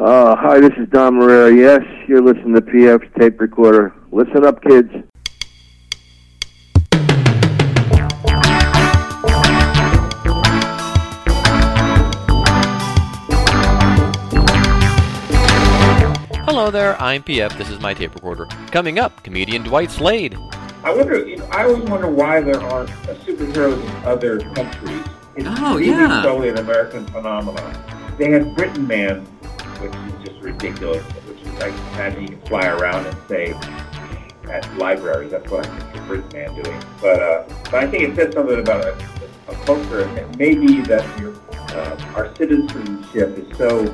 Uh, hi, this is Don Marrera. Yes, you're listening to PF's tape recorder. Listen up, kids. Hello there, I'm PF. This is my tape recorder. Coming up, comedian Dwight Slade. I wonder. You know, I always wonder why there aren't uh, superheroes in other countries. It's Oh, really yeah. solely an American phenomenon. They had Britain Man, which is just ridiculous. Which is like imagine you can fly around and say at libraries. That's what I picture Man doing. But uh, but I think it says something about a, a culture. and Maybe that your, uh, our citizenship is so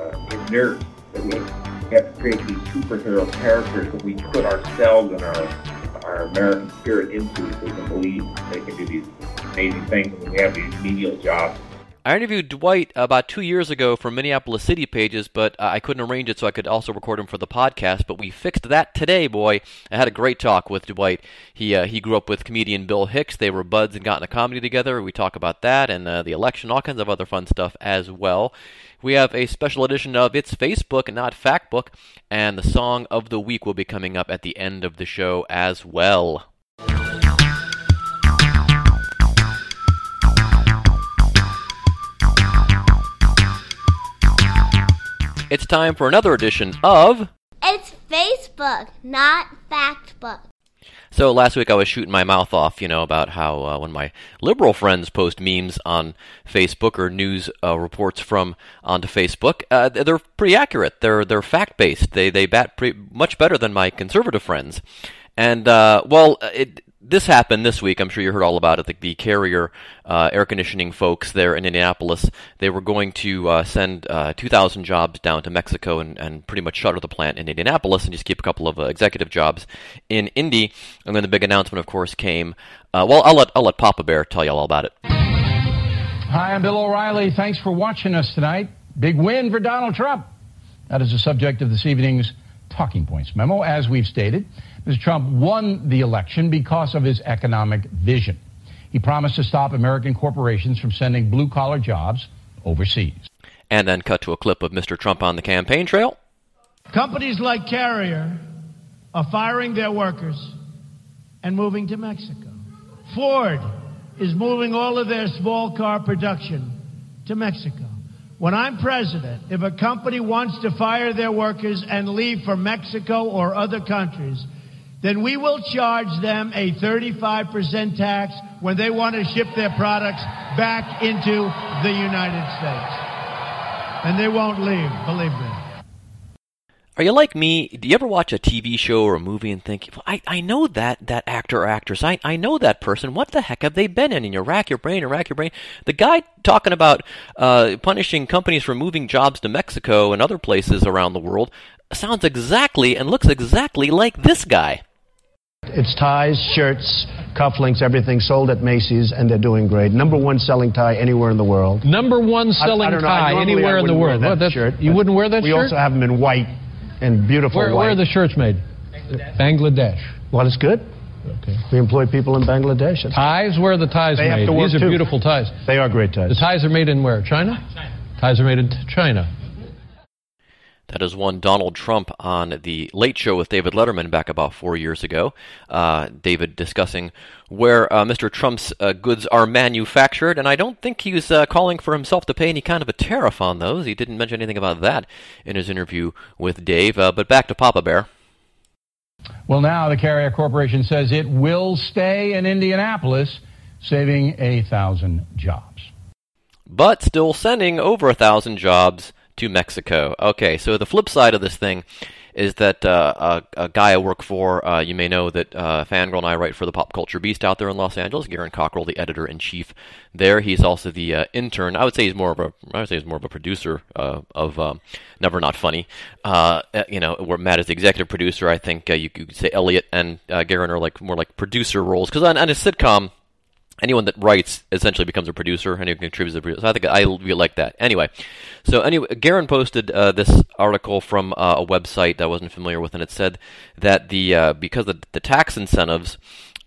uh, inert that we have to create these superhero characters that we put ourselves and our our American spirit into so we can believe they can do these amazing things and we have these menial jobs. I interviewed Dwight about two years ago for Minneapolis City Pages, but uh, I couldn't arrange it so I could also record him for the podcast. But we fixed that today, boy. I had a great talk with Dwight. He uh, he grew up with comedian Bill Hicks. They were buds and got into comedy together. We talk about that and uh, the election, all kinds of other fun stuff as well. We have a special edition of It's Facebook, not Factbook, and the song of the week will be coming up at the end of the show as well. It's time for another edition of. It's Facebook, not Factbook. So last week I was shooting my mouth off, you know, about how uh, when my liberal friends post memes on Facebook or news uh, reports from onto Facebook, uh, they're pretty accurate. They're they're fact based. They they bat pretty, much better than my conservative friends. And uh, well, it, this happened this week. I'm sure you heard all about it. The, the Carrier uh, air conditioning folks there in Indianapolis, they were going to uh, send uh, 2,000 jobs down to Mexico and, and pretty much shutter the plant in Indianapolis and just keep a couple of uh, executive jobs in Indy. And then the big announcement, of course, came. Uh, well, I'll let I'll let Papa Bear tell you all about it. Hi, I'm Bill O'Reilly. Thanks for watching us tonight. Big win for Donald Trump. That is the subject of this evening's Talking Points memo. As we've stated, Mr. Trump won the election because of his economic vision. He promised to stop American corporations from sending blue collar jobs overseas. And then cut to a clip of Mr. Trump on the campaign trail. Companies like Carrier are firing their workers and moving to Mexico. Ford is moving all of their small car production to Mexico. When I'm president, if a company wants to fire their workers and leave for Mexico or other countries, then we will charge them a 35% tax when they want to ship their products back into the United States. And they won't leave, believe me. Are you like me? Do you ever watch a TV show or a movie and think, I, I know that, that actor or actress. I, I know that person. What the heck have they been in? And you rack your brain and rack your brain. The guy talking about uh, punishing companies for moving jobs to Mexico and other places around the world sounds exactly and looks exactly like this guy. It's ties, shirts, cufflinks, everything sold at Macy's, and they're doing great. Number one selling tie anywhere in the world. Number one selling I don't know, tie anywhere I in the wouldn't wear world. that What, that's- shirt, you wouldn't wear that we shirt? We also have them in white and beautiful where, white. where are the shirts made? Bangladesh. Well, it's good. Okay. We employ people in Bangladesh. It's- Ties? Where are the ties They have made? to work These are too. beautiful ties. They are great ties. The ties are made in where? China? Ties are made in China. That is one Donald Trump on the Late Show with David Letterman back about four years ago. Uh, David discussing where uh, Mr. Trump's uh, goods are manufactured, and I don't think he was uh, calling for himself to pay any kind of a tariff on those. He didn't mention anything about that in his interview with Dave. Uh, but back to Papa Bear. Well, now the Carrier Corporation says it will stay in Indianapolis, saving a thousand jobs. but still sending over a thousand jobs to Mexico. Okay, so the flip side of this thing is that uh, a, a guy I work for, uh, you may know that uh, Fangirl and I write for the Pop Culture Beast out there in Los Angeles. Garon Cockrell, the editor in chief there. He's also the uh, intern. I would say he's more of a, I would say he's more of a producer uh, of um, Never Not Funny. Uh, you know, where Matt is the executive producer. I think you could say Elliot and uh, Garon are like more like producer roles because on, on a sitcom anyone that writes essentially becomes a producer who contributes the producer. So I think I really like that. Anyway, so anyway, Garon posted uh, this article from uh, a website that I wasn't familiar with, and it said that the uh, because of the tax incentives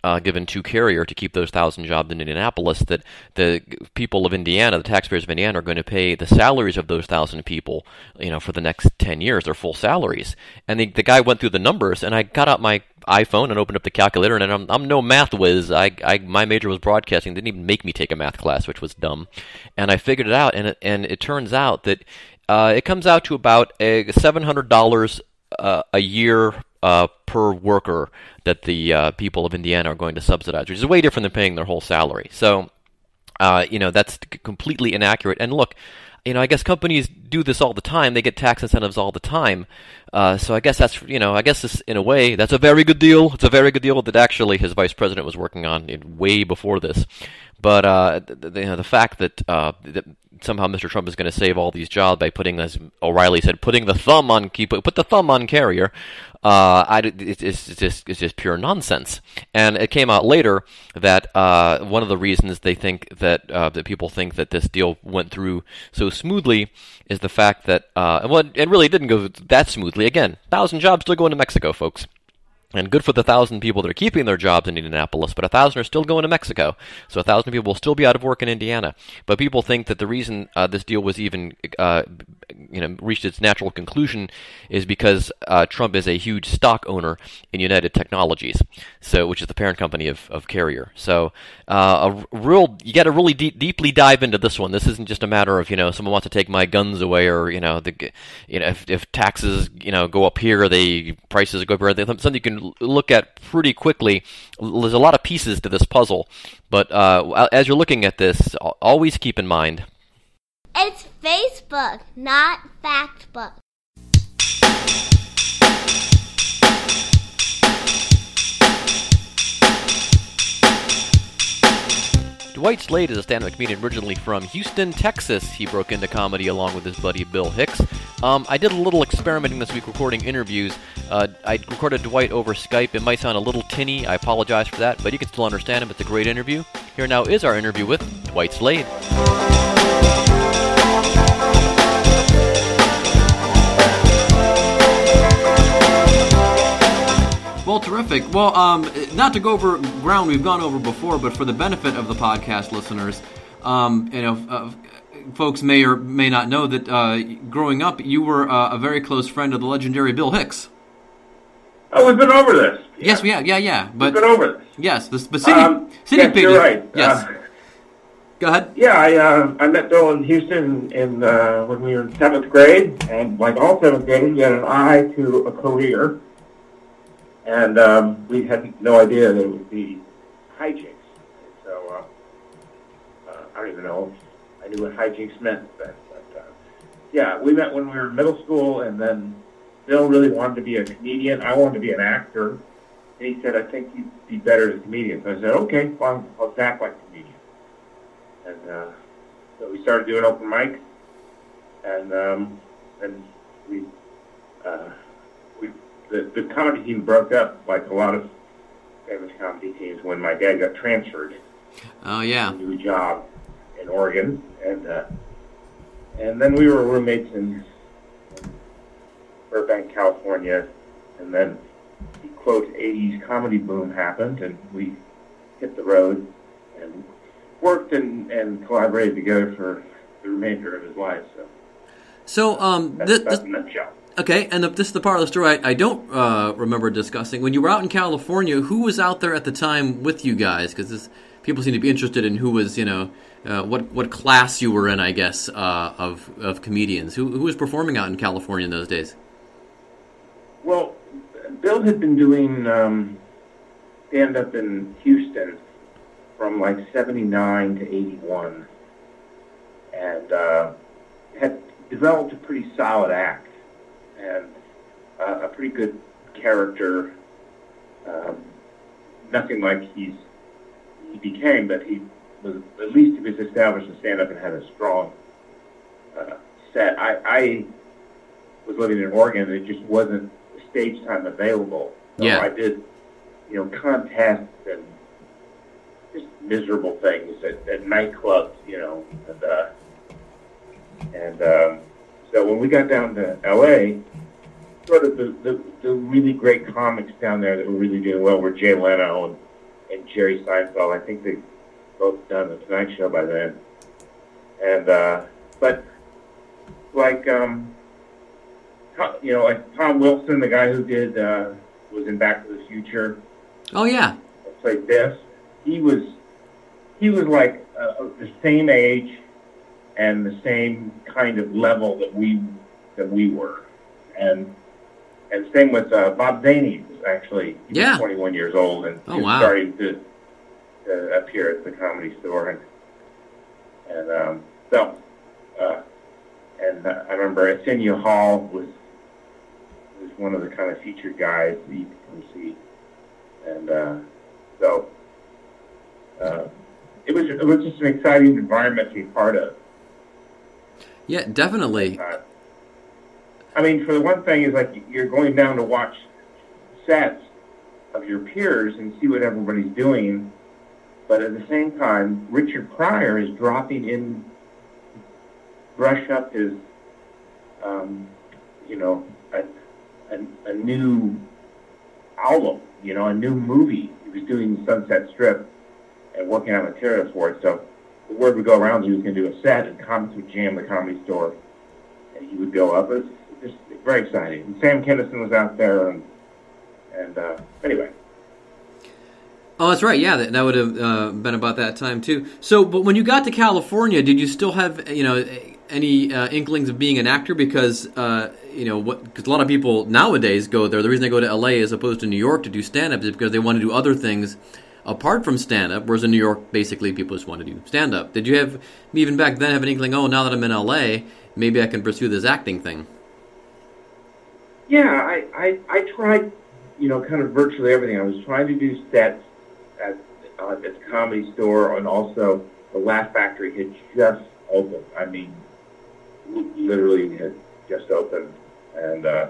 uh, given to Carrier to keep those thousand jobs in Indianapolis, that the people of Indiana, the taxpayers of Indiana, are going to pay the salaries of those thousand people, you know, for the next ten years, their full salaries. And the, the guy went through the numbers, and I got out my iPhone and opened up the calculator, and I'm, I'm no math whiz. I, I my major was broadcasting. Didn't even make me take a math class, which was dumb. And I figured it out, and it, and it turns out that uh, it comes out to about a seven hundred dollars uh, a year uh, per worker that the uh, people of Indiana are going to subsidize, which is way different than paying their whole salary. So, uh, you know, that's completely inaccurate. And look, you know, I guess companies do this all the time. They get tax incentives all the time. Uh, so I guess that's, you know, I guess this, in a way, that's a very good deal. It's a very good deal that actually his vice president was working on way before this. But uh, the, you know, the fact that, uh, that somehow Mr. Trump is going to save all these jobs by putting, as O'Reilly said, putting the thumb on keep put the thumb on Carrier. Uh, I, it's, it's, just it's just pure nonsense. And it came out later that uh, one of the reasons they think that uh, that people think that this deal went through so smoothly is the fact that uh, well, it really didn't go that smoothly. Again, thousand jobs still going to Mexico, folks. And good for the thousand people that are keeping their jobs in Indianapolis, but a thousand are still going to Mexico. So a thousand people will still be out of work in Indiana. But people think that the reason uh, this deal was even, uh, you know, reached its natural conclusion is because uh, Trump is a huge stock owner in United Technologies, so which is the parent company of, of Carrier. So uh, a real, you got to really deep, deeply dive into this one. This isn't just a matter of you know someone wants to take my guns away, or you know the, you know if, if taxes you know go up here, they prices go up here. Something you can look at pretty quickly. There's a lot of pieces to this puzzle, but uh, as you're looking at this, always keep in mind. It's Facebook, not Factbook. Dwight Slade is a stand-up comedian originally from Houston, Texas. He broke into comedy along with his buddy Bill Hicks. Um, I did a little experimenting this week recording interviews. Uh, I recorded Dwight over Skype. It might sound a little tinny. I apologize for that, but you can still understand him. It's a great interview. Here now is our interview with Dwight Slade. Well, terrific. Well, um, not to go over ground we've gone over before, but for the benefit of the podcast listeners, um, you know, uh, folks may or may not know that uh, growing up, you were uh, a very close friend of the legendary Bill Hicks. Oh, we've been over this. Yeah. Yes, yeah, yeah, yeah. But we've been over this. Yes, the, the city, um, city yes, you're right. Yes. Uh, Go ahead. Yeah, I uh, I met Bill in Houston in uh, when we were in seventh grade, and like all seventh graders, we had an eye to a career and um, we had no idea that it would be hijinks. So uh, uh, I don't even know I knew what hijinks meant then. But uh, yeah, we met when we were in middle school, and then Bill really wanted to be a comedian. I wanted to be an actor, and he said, "I think you'd be better as a comedian." So I said, "Okay, well, I'll act like a comedian." And uh, so we started doing open mics, and um, and we. Uh, the, the comedy team broke up like a lot of famous comedy teams when my dad got transferred. Oh yeah. To a new job in Oregon, and uh, and then we were roommates in, Burbank, California, and then the quote '80s comedy boom happened, and we hit the road and worked and, and collaborated together for the remainder of his life. So. So um, that's, this, that's nutshell. Okay, and the, this is the part of the story I, I don't uh, remember discussing. When you were out in California, who was out there at the time with you guys? Because people seem to be interested in who was, you know, uh, what what class you were in, I guess, uh, of of comedians. Who who was performing out in California in those days? Well, Bill had been doing um, stand up in Houston from like '79 to '81, and uh, had developed a pretty solid act and uh, a pretty good character. Um, nothing like he's he became, but he was at least he was established in stand up and had a strong uh, set. I, I was living in Oregon, and it just wasn't stage time available. So yeah. I did, you know, contests and just miserable things at, at nightclubs, you know, and uh, and um, so when we got down to L.A., sort of the, the, the really great comics down there that were really doing well were Jay Leno and and Jerry Seinfeld. I think they both done the Tonight Show by then. And uh, but like um, Tom- you know, like Tom Wilson, the guy who did uh, was in Back to the Future, Oh yeah. played this. He was he was like uh, the same age and the same kind of level that we that we were, and and same with uh, Bob Zany actually he Yeah. was 21 years old and Oh, wow. starting to uh, appear at the comedy store and and um, so uh, and uh, I remember Arsenio Hall was was one of the kind of featured guys that you could come see and uh, so uh, it was it was just an exciting environment to be part of. Yeah, definitely. I mean, for the one thing is like you're going down to watch sets of your peers and see what everybody's doing, but at the same time, Richard Pryor is dropping in, brush up his, um, you know, a, a, a new album, you know, a new movie. He was doing Sunset Strip and working on materials for it. So the word would go around he was going to do a set, and comics would jam the comedy store, and he would go up. It was very exciting. And Sam Kinison was out there, and and uh, anyway, Oh, that's right. Yeah, that, that would have uh, been about that time too. So, but when you got to California, did you still have you know any uh, inklings of being an actor? Because uh, you know what? Because a lot of people nowadays go there. The reason they go to L.A. as opposed to New York to do stand up is because they want to do other things apart from stand up. Whereas in New York, basically, people just want to do stand up. Did you have even back then have an inkling? Oh, now that I'm in L.A., maybe I can pursue this acting thing. Yeah, I, I I tried, you know, kind of virtually everything. I was trying to do sets at uh, at the comedy store, and also the Laugh Factory had just opened. I mean, literally had just opened, and uh,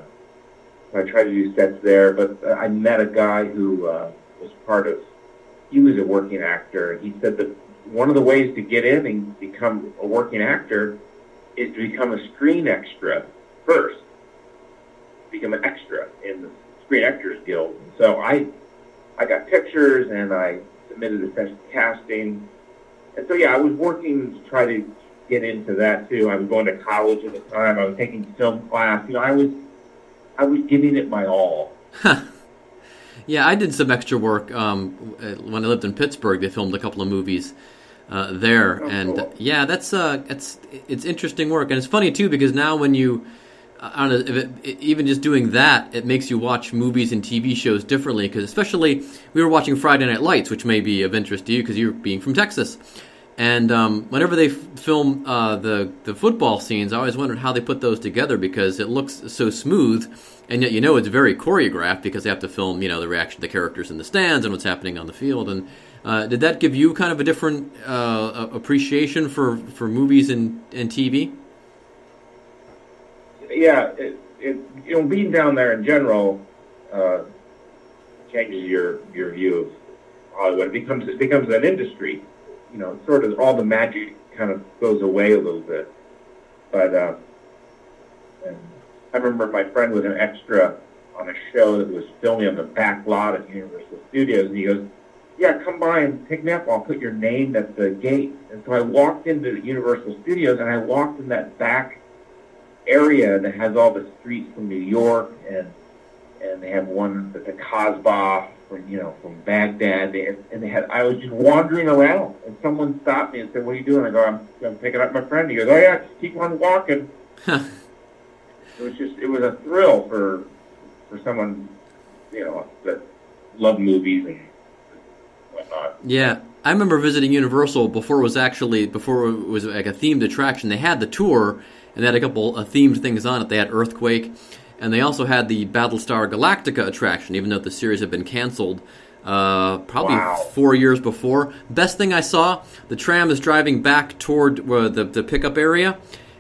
I tried to do sets there. But uh, I met a guy who uh, was part of. He was a working actor, he said that one of the ways to get in and become a working actor is to become a screen extra first. Become an extra in the Screen Actors Guild. So I, I got pictures and I submitted a session casting. And so yeah, I was working to try to get into that too. I was going to college at the time. I was taking film class. You know, I was, I was giving it my all. Yeah, I did some extra work um, when I lived in Pittsburgh. They filmed a couple of movies uh, there, Oh, and cool. yeah, that's uh, it's it's interesting work, and it's funny too because now when you I don't know, it, even just doing that, it makes you watch movies and TV shows differently. Because especially, we were watching Friday Night Lights, which may be of interest to you because you're being from Texas. And um, whenever they f- film uh, the the football scenes, I always wondered how they put those together because it looks so smooth, and yet you know it's very choreographed because they have to film, you know, the reaction of the characters in the stands and what's happening on the field. And uh, did that give you kind of a different uh, appreciation for, for movies and, and TV? Yeah, it, it, you know, being down there in general uh, changes your your view of Hollywood. It becomes it becomes an industry. You know, sort of all the magic kind of goes away a little bit. But uh, and I remember my friend was an extra on a show that was filming on the back lot at Universal Studios, and he goes, "Yeah, come by and pick me up. I'll put your name at the gate." And so I walked into Universal Studios, and I walked in that back area that has all the streets from New York and and they have one at the Kasbah from you know from Baghdad. They and they had I was just wandering around and someone stopped me and said, "What are you doing?" I go, "I'm, I'm picking up my friend." He goes, "Oh yeah, just keep on walking." it was just it was a thrill for for someone you know that loved movies and whatnot. Yeah, I remember visiting Universal before it was actually before it was like a themed attraction. They had the tour and they had a couple of themed things on it. They had Earthquake, and they also had the Battlestar Galactica attraction, even though the series had been canceled. Uh, probably Wow. four years before. Best thing I saw: the tram is driving back toward uh, the the pickup area,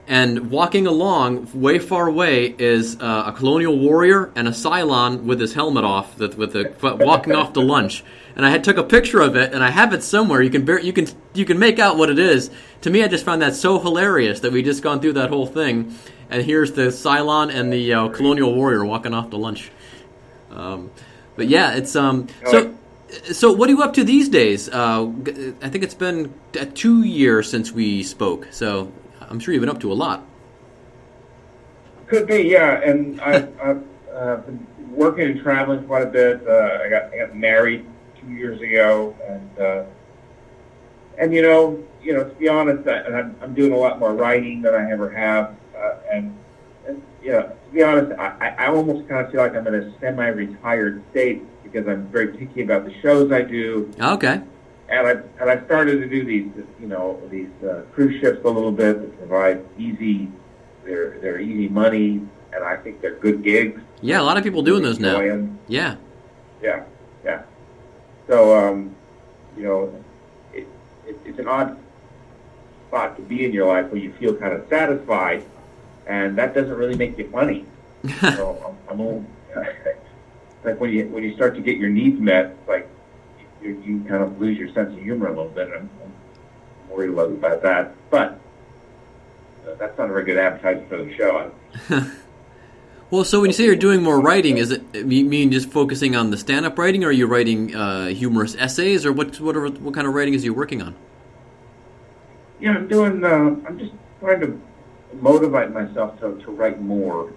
and walking along way far away is uh, a colonial warrior and a Cylon with his helmet off, with, with the walking off to lunch. And I had took a picture of it, and I have it somewhere. You can bear, you can you can make out what it is. To me, I just found that so hilarious that we just gone through that whole thing, and here's the Cylon and the uh, colonial warrior walking off to lunch. Um, but yeah, it's um. So So, what are you up to these days? Uh, I think it's been two years since we spoke, so I'm sure you've been up to a lot. Could be, yeah. And I've, I've uh, been working and traveling quite a bit. Uh, I got I got married two years ago, and uh, and you know, you know, to be honest, I, and I'm, I'm doing a lot more writing than I ever have, uh, and and you know, to be honest, I, I I almost kind of feel like I'm in a semi-retired state because I'm very picky about the shows I do, Okay. And I and I started to do these, you know, these uh, cruise ships a little bit that provide easy, they're they're easy money, and I think they're good gigs. Yeah, a lot of people doing those now. 'em. Yeah. Yeah, yeah. So, um, you know, it, it, it's an odd spot to be in your life where you feel kind of satisfied, and that doesn't really make you funny. so I'm, I'm like when you when you start to get your needs met, like you, you kind of lose your sense of humor a little bit. I'm, I'm worried a about that, but uh, that's not a very good advertising for the show. I, Well, so when you say you're doing more writing, is it you mean just focusing on the stand-up writing, or are you writing uh, humorous essays, or what? What, are, what kind of writing is you working on? Yeah, I'm doing. Uh, I'm just trying to motivate myself to, to write more,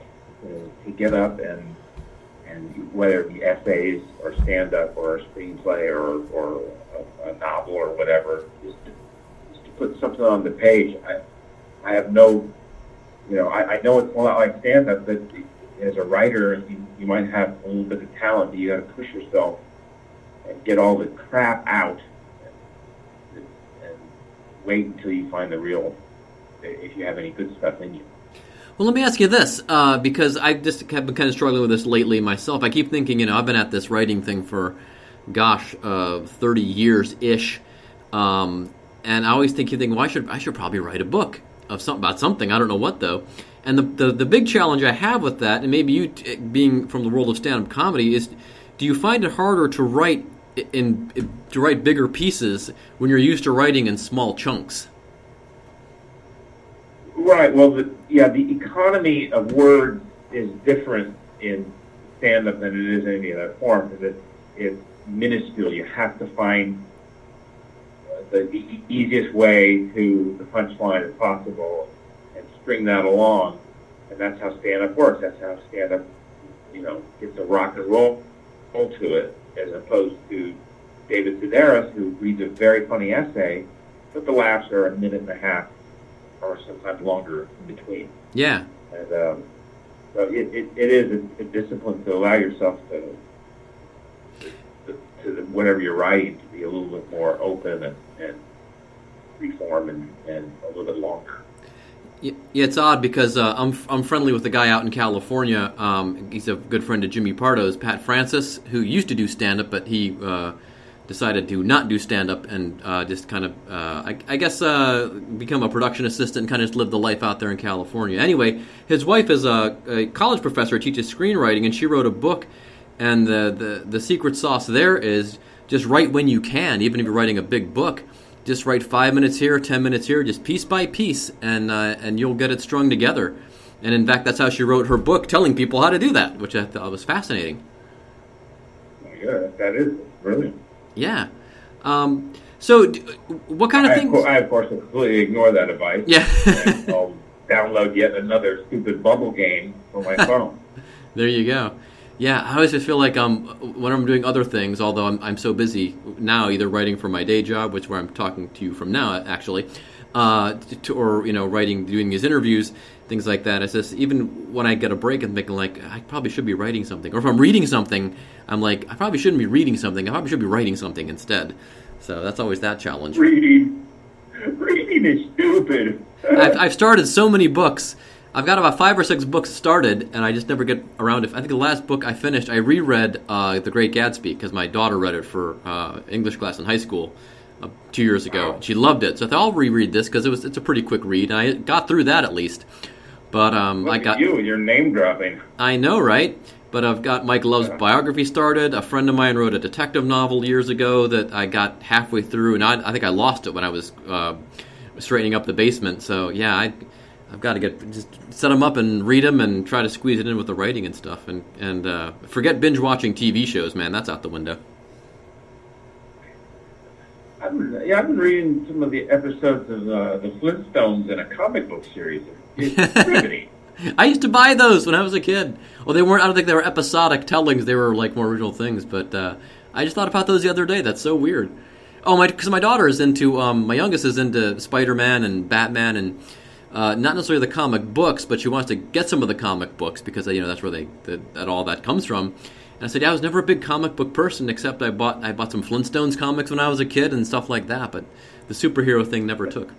to, to get up and and whether it be essays or stand up or a screenplay or or a, a novel or whatever, just to, just to put something on the page. I I have no, you know, I, I know it's a lot like stand up, but as a writer, you, you might have a little bit of talent, but you got to push yourself and get all the crap out and, and wait until you find the real, if you have any good stuff in you. Well, let me ask you this, uh, because I just have been kind of struggling with this lately myself. I keep thinking, you know, I've been at this writing thing for, gosh, uh, thirty years ish, um, and I always think, you think, well, I should, I should probably write a book of something about something. I don't know what though. And the, the the big challenge I have with that, and maybe you t- being from the world of stand-up comedy, is do you find it harder to write in, in to write bigger pieces when you're used to writing in small chunks? Right. Well, the, yeah, the economy of words is different in stand-up than it is in any other form because it's, it's minuscule. You have to find uh, the, the easiest way to the punchline as possible and string that along. And that's how stand-up works. That's how stand-up, you know, gets a rock and roll roll to it, as opposed to David Sedaris, who reads a very funny essay, but the laughs are a minute and a half or sometimes longer in between. Yeah. And um, so it, it, it is a, a discipline to allow yourself to, to, to the, whatever you're writing to be a little bit more open and, and freeform and, and a little bit longer. Yeah, it's odd because uh, I'm I'm friendly with a guy out in California. Um, he's a good friend of Jimmy Pardo's, Pat Francis, who used to do stand up, but he uh, decided to not do stand up and uh, just kind of, uh, I, I guess, uh, become a production assistant and kind of just live the life out there in California. Anyway, his wife is a, a college professor, teaches screenwriting, and she wrote a book. And the, the the secret sauce there is just write when you can, even if you're writing a big book just write five minutes here, ten minutes here, just piece by piece, and uh, and you'll get it strung together. And in fact, that's how she wrote her book, telling people how to do that, which I thought was fascinating. Yeah, that is brilliant. Yeah. Um, so, d- what kind of I, of things? I, of course, completely ignore that advice. Yeah. I'll download yet another stupid bubble game for my phone. There you go. Yeah, I always just feel like um, when I'm doing other things, although I'm, I'm so busy now, either writing for my day job, which is where I'm talking to you from now, actually, uh, to, or you know, writing, doing these interviews, things like that. It's just even when I get a break, I'm thinking like I probably should be writing something, or if I'm reading something, I'm like I probably shouldn't be reading something. I probably should be writing something instead. So that's always that challenge. Reading, reading is stupid. I've, I've started so many books. I've got about five or six books started, and I just never get around to. I think the last book I finished, I reread uh, The Great Gatsby because my daughter read it for uh, English class in high school uh, two years ago. She loved it, so I thought I'll reread this because it was it's a pretty quick read, and I got through that at least. But um, Look I got you and your name dropping. I know, right? But I've got Mike Love's biography started. A friend of mine wrote a detective novel years ago that I got halfway through, and I, I think I lost it when I was uh, straightening up the basement. So yeah, I, I've got to get just set them up and read them and try to squeeze it in with the writing and stuff. And and uh, forget binge watching TV shows, man. That's out the window. I've been, yeah, I've been reading some of the episodes of uh, the Flintstones in a comic book series. It's riveting. I used to buy those when I was a kid. Well, they weren't. I don't think they were episodic tellings. They were like more original things. But uh, I just thought about those the other day. That's so weird. Oh, my! Because my daughter is into. Um, my youngest is into Spider Man and Batman and. Uh, not necessarily the comic books, but she wants to get some of the comic books because you know that's where they the, that all that comes from. And I said, yeah, I was never a big comic book person, except I bought I bought some Flintstones comics when I was a kid and stuff like that. But the superhero thing never took.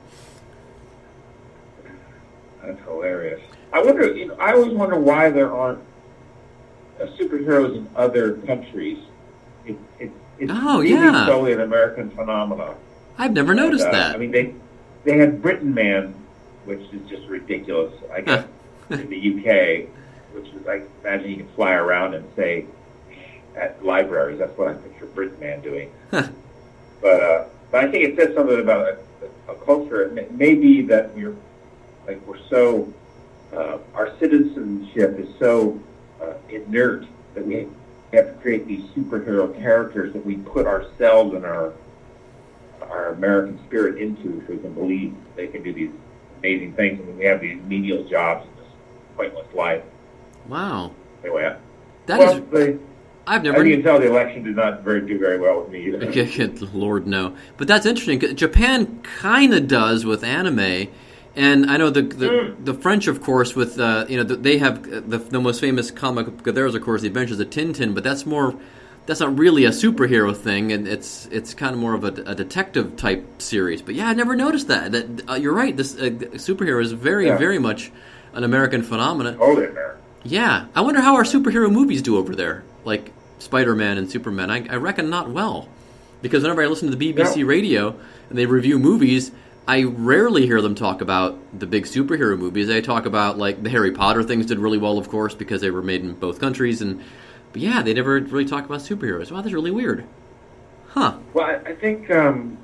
That's hilarious. I wonder. You know, I always wonder why there aren't uh, superheroes in other countries. It, it, it's Oh, really yeah. solely an American phenomenon. I've never noticed uh, that. I mean, they they had Britain Man, which is just ridiculous. I guess in the UK, which is I imagine you can fly around and say at libraries. That's what I picture Britain Man doing. but uh, but I think it says something about a, a culture. It may, may be that we're like we're so uh, our citizenship is so uh, inert that we have to create these superhero characters that we put ourselves and our our American spirit into, so we can believe they can do these amazing things, and we have these menial jobs in this pointless life. Wow, Anyway, that well, is. the, I've never. you can tell, the election did not very do very well with me either. Good Lord, no. But that's interesting. Japan kind of does with anime, and I know the the, Mm. the French, of course, with uh, you know the, they have uh, the, the most famous comic of theirs, of course, The Adventures of Tintin. But that's more that's not really a superhero thing, and it's it's kind of more of a, a detective type series. But yeah, I never noticed that. That uh, you're right. This uh, superhero is very Yeah. very much an American phenomenon. Totally American. Yeah, I wonder how our superhero movies do over there, like Spider Man and Superman. I, I reckon not well, because whenever I listen to the BBC No. radio and they review movies, I rarely hear them talk about the big superhero movies. They talk about like the Harry Potter things did really well, of course, because they were made in both countries, and but yeah, they never really talk about superheroes. Wow, that's really weird. Huh? Well, I, I think um,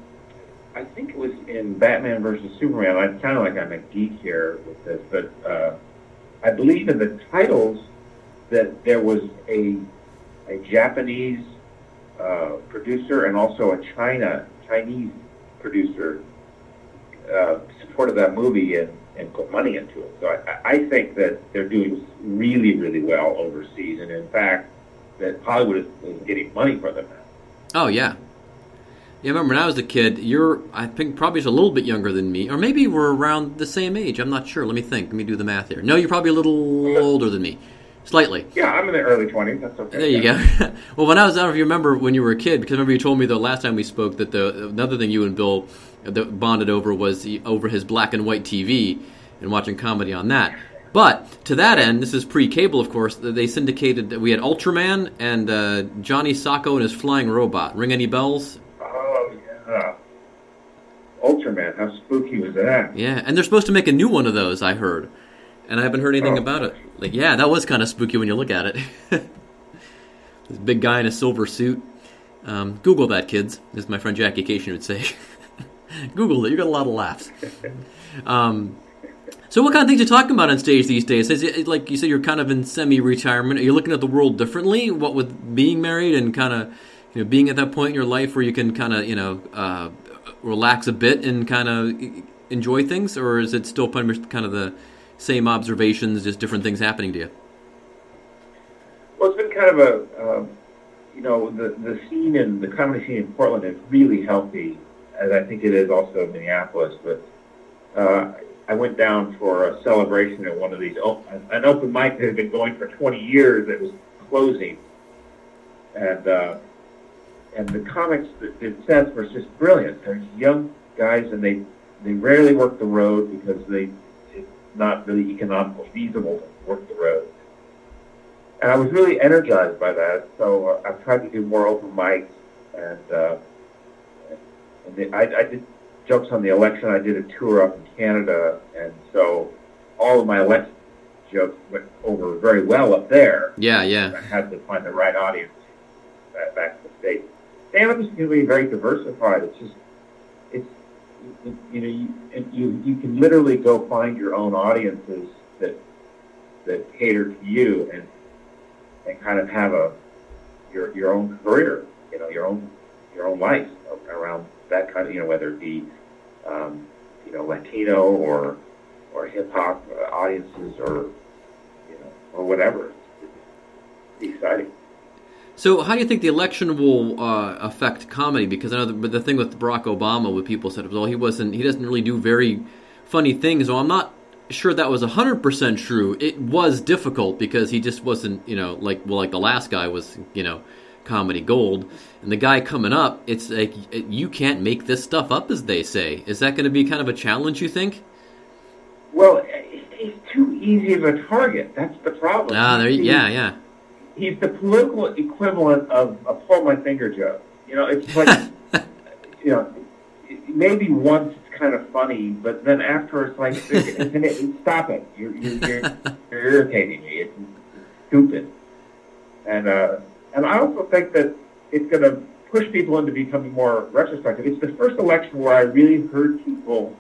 I think it was in Batman versus Superman. I kind of like I'm a geek here with this, but uh, I believe in the titles that there was a a Japanese uh, producer and also a China Chinese producer uh, supported that movie and, and put money into it. So I, I think that they're doing really really well overseas, and in fact, that Hollywood is, is getting money for them now. Oh yeah. Yeah, I remember when I was a kid, you're I think probably just a little bit younger than me, or maybe we're around the same age. I'm not sure. Let me think. Let me do the math here. No, you're probably a little older than me, slightly. Yeah, I'm in the early 20s. That's okay. There you Yeah. go. well, when I was, I don't know if you remember when you were a kid, because I remember you told me the last time we spoke that the another thing you and Bill uh, bonded over was the, over his black and white TV and watching comedy on that. But to that end, this is pre-cable, of course. They syndicated. We had Ultraman and uh, Johnny Sokko and his flying robot. Ring any bells? Oh, yeah. Ultraman, how spooky was that? Yeah, and they're supposed to make a new one of those. I heard, and I haven't heard anything Oh. about it. Like, yeah, that was kind of spooky when you look at it. this big guy in a silver suit. Um, Google that, kids, as my friend Jackie Kashian would say. Google it. You got a lot of laughs. Um, so, what kind of things are you talking about on stage these days? Is it, like you said, you're kind of in semi-retirement. Are you looking at the world differently? What with being married and kind of, you know, being at that point in your life where you can kind of, you know, uh, relax a bit and kind of enjoy things, or is it still kind of the same observations, just different things happening to you? Well, it's been kind of a, um, you know, the, the scene in the comedy scene in Portland is really healthy, as I think it is also in Minneapolis. But uh, I went down for a celebration at one of these, an open mic that had been going for 20 years that was closing. And, uh, and the comics that did sets were just brilliant. They're young guys, and they, they rarely work the road because they, not really economical, feasible to work the road. And I was really energized by that. So uh, I've tried to do more open mics, and uh, and the, I, I did jokes on the election. I did a tour up in Canada, and so all of my election jokes went over very well up there. Yeah, yeah. I had to find the right audience back, back to the states. Stand-up is going to be very diversified. It's just you, know you, you you can literally go find your own audiences that that cater to you and and kind of have a your your own career, you know, your own your own life around that kind of you know whether it be um, you know Latino or or hip hop audiences or you know or whatever. It's exciting. So, how do you think the election will uh, affect comedy? Because I know the, the thing with Barack Obama, what people said, well, he wasn't, he doesn't really do very funny things. Well, I'm not sure that was 100% true. It was difficult because he just wasn't, you know, like, well, like the last guy was, you know, comedy gold. And the guy coming up, it's like, you can't make this stuff up, as they say. Is that going to be kind of a challenge, you think? Well, he's too easy of a target. That's the problem. Ah, there, yeah, yeah. He's the political equivalent of a pull my finger joke. You know, it's like, you know, maybe once it's kind of funny, but then after it's like, it, stop it. You're, you're, you're, you're irritating me. It's, it's stupid. And, uh, and I also think that it's going to push people into becoming more retrospective. It's the first election where I really heard people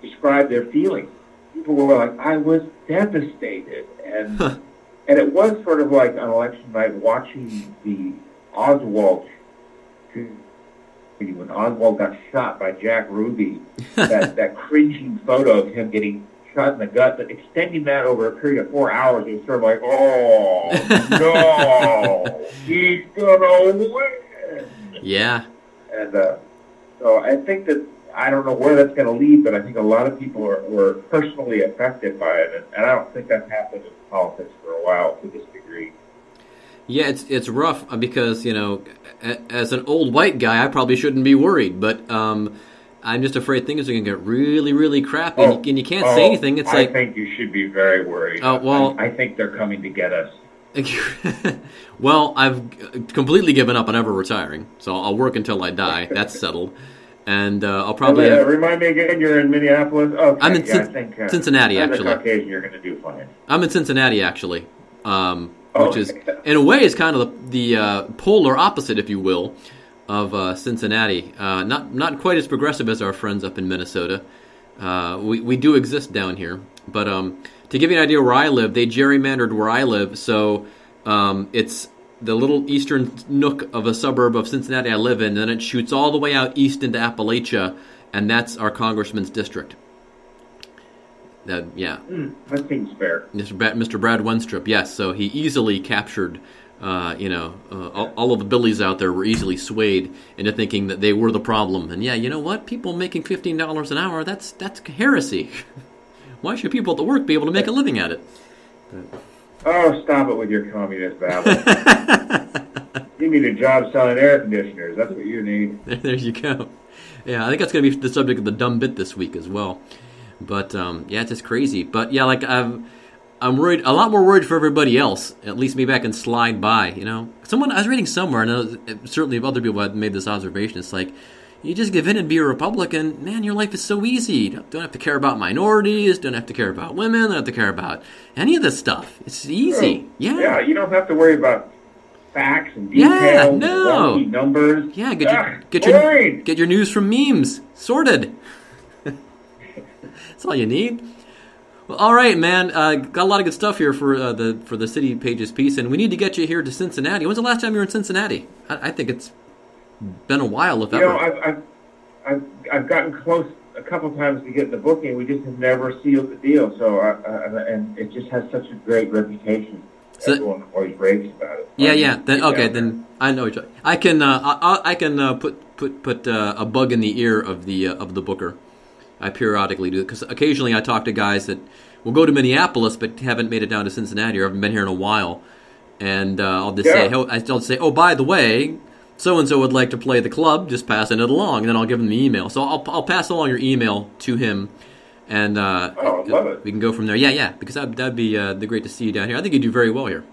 describe their feelings. People were like, I was devastated. And, and it was sort of like on election night watching the Oswald when Oswald got shot by Jack Ruby, that, that cringing photo of him getting shot in the gut, but extending that over a period of four hours, it was sort of like, oh, no, he's gonna win. Yeah. And uh, so I think that I don't know where that's going to lead, but I think a lot of people are, were personally affected by it, and, and I don't think that's happened politics for a while to this degree. Yeah, it's it's rough uh, because you know, as an old white guy, I probably shouldn't be worried, but um, I'm just afraid things are going to get really, really crappy, and, you, and you can't say Oh, anything. It's I like, I think you should be very worried. Oh, well- I, I think they're coming to get us. well, I've completely given up on ever retiring, so I'll work until I die. That's settled, and uh, I'll probably. Have, remind me again, you're in Minneapolis. Okay, I'm in yeah, Cin- think, uh, Cincinnati, actually. Caucasian, you're going to do fine. I'm in Cincinnati, actually, um, Oh, which is, in a way, is kind of the, the uh, polar opposite, if you will, of uh, Cincinnati. Uh, not not quite as progressive as our friends up in Minnesota. Uh, we we do exist down here, but um, to give you an idea where I live, they gerrymandered where I live, so um, it's the little eastern nook of a suburb of Cincinnati I live in, and then it shoots all the way out east into Appalachia, and that's our congressman's district. That yeah. Hmm, that seems fair. Mr. Brad, Mr. Brad Wenstrup, yes. So he easily captured, uh, you know, uh, all, all of the billies out there were easily swayed into thinking that they were the problem. And yeah, you know what? People making fifteen dollars an hour, that's that's heresy. Why should people at the work be able to make a living at it? Oh, stop it with your communist babble. you need a job selling air conditioners. That's what you need. There, there you go. Yeah, I think that's going to be the subject of the dumb bit this week as well. But um, yeah, it's just crazy. But yeah, like I've, I'm worried, a lot more worried for everybody else. At least maybe I can slide by. You know, someone I was reading somewhere, and certainly other people have made this observation. It's like you just give in and be a Republican, man. Your life is so easy. You don't, have to care about minorities. Don't have to care about women. Don't have to care about any of this stuff. It's easy. Yeah. Yeah, you don't have to worry about facts and details, Yeah, no. and numbers. Yeah, get your Ah, get your boring. get your news from memes sorted. That's all you need. Well, all right, man. Uh, got a lot of good stuff here for uh, the for the City Pages piece, and we need to get you here to Cincinnati. When's the last time you were in Cincinnati? I, I think it's been a while, if You ever. know, I've, I've, I've, I've gotten close a couple times to get the booking. We just have never sealed the deal. So, I, I, and it just has such a great reputation. So- Everyone always raves about it. yeah, I yeah. Then okay, then I know each other. I can uh, I, I- I can uh, put put put uh, a bug in the ear of the uh, of the booker. I periodically do because occasionally I talk to guys that will go to Minneapolis but haven't made it down to Cincinnati or haven't been here in a while, and uh, I'll just say Yeah. oh, I'll say oh by the way. So and so would like to play the club. Just passing it along, and then I'll give him the email. So I'll, I'll pass along your email to him, and uh, Oh, love it. we can go from there. Yeah, yeah, because that that'd be uh, the great to see you down here. I think you do very well here.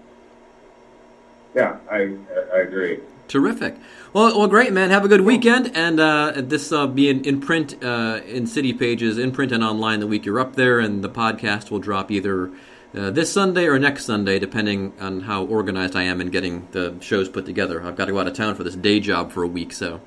Yeah, I, I agree. Terrific. Well, well, great, man. Have a good weekend, and uh, this uh, be in, in print, uh, in City Pages, in print and online the week you're up there, and the podcast will drop either uh, this Sunday or next Sunday, depending on how organized I am in getting the shows put together. I've got to go out of town for this day job for a week, so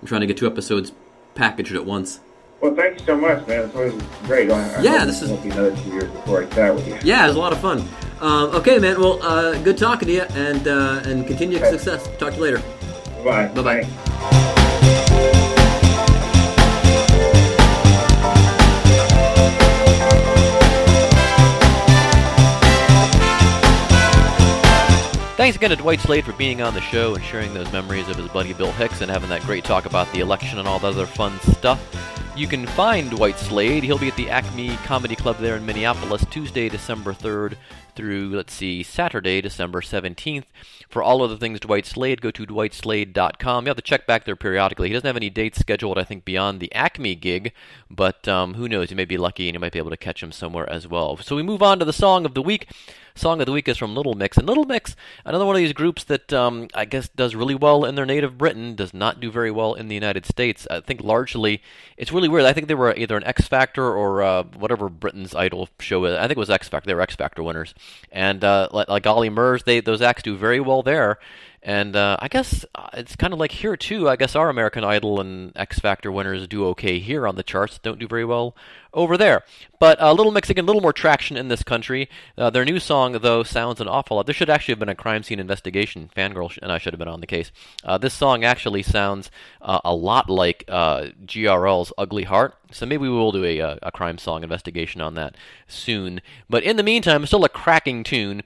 I'm trying to get two episodes packaged at once. Well, thanks so much, man. It's always great. I, Yeah, this is- be another two years before I chat with you. Yeah, it was a lot of fun. Um, okay, man. Well, uh, good talking to you, and uh, and continued Okay. success. Talk to you later. Bye. Bye bye. Thanks again to Dwight Slade for being on the show and sharing those memories of his buddy Bill Hicks and having that great talk about the election and all the other fun stuff. You can find Dwight Slade. He'll be at the Acme Comedy Club there in Minneapolis Tuesday, December 3rd through, let's see, Saturday, December 17th. For all of the things Dwight Slade, go to dwightslade.com. You have to check back there periodically. He doesn't have any dates scheduled, I think, beyond the Acme gig, but um, who knows? You may be lucky and you might be able to catch him somewhere as well. So we move on to the song of the week. Song of the week is from Little Mix. And Little Mix, another one of these groups that um, I guess does really well in their native Britain, does not do very well in the United States. I think largely, it's really weird. I think they were either an X Factor or uh, whatever Britain's Idol show is. I think it was X Factor. They were X Factor winners. And uh, like, like Ollie Murs, they, those acts do very well there. And uh, I guess uh, it's kind of like here too. I guess our American Idol and X Factor winners do okay here on the charts, don't do very well over there. But uh, little Mexican, a little more traction in this country. Uh, their new song, though, sounds an awful lot. This should actually have been a crime scene investigation. Fangirl and I should have been on the case. Uh, this song actually sounds uh, a lot like GRL's Ugly Heart. So maybe we will do a, a, crime song investigation on that soon. But in the meantime, still a cracking tune.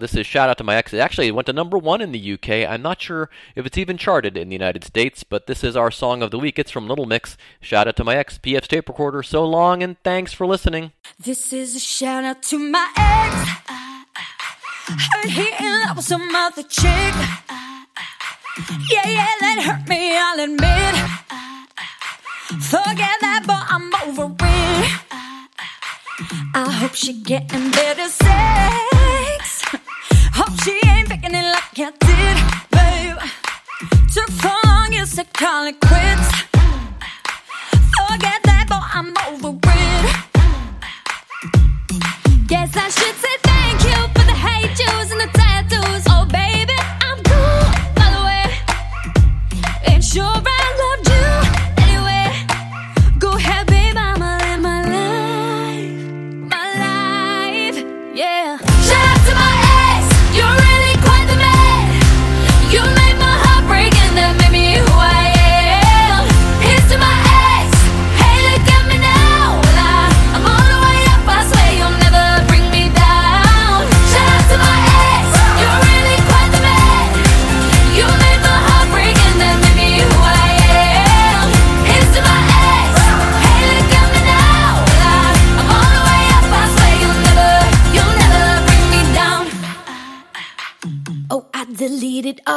this is Shout Out to My Ex. It actually went to number one in the UK. I'm not sure if it's even charted in the United States, but this is our song of the week. It's from Little Mix. Shout out to my ex, PF's tape recorder. So long, and thanks for listening. This is a shout out to my ex. Heard he in love with some other chick. Yeah, yeah, that hurt me, I'll admit. Forget that, but I'm over it. I hope she getting better sex. Hope she ain't picking it like I did babe. Took so long, you said call it quits. Forget that, I'm over it. Guess I should say thank you for the hate and the tattoos. Oh, baby, I'm cool, by the way. Ain't sure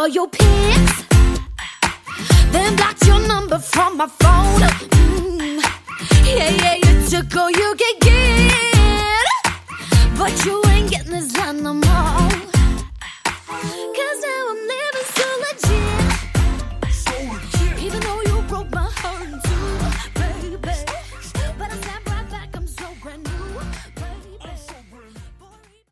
all your pics. Then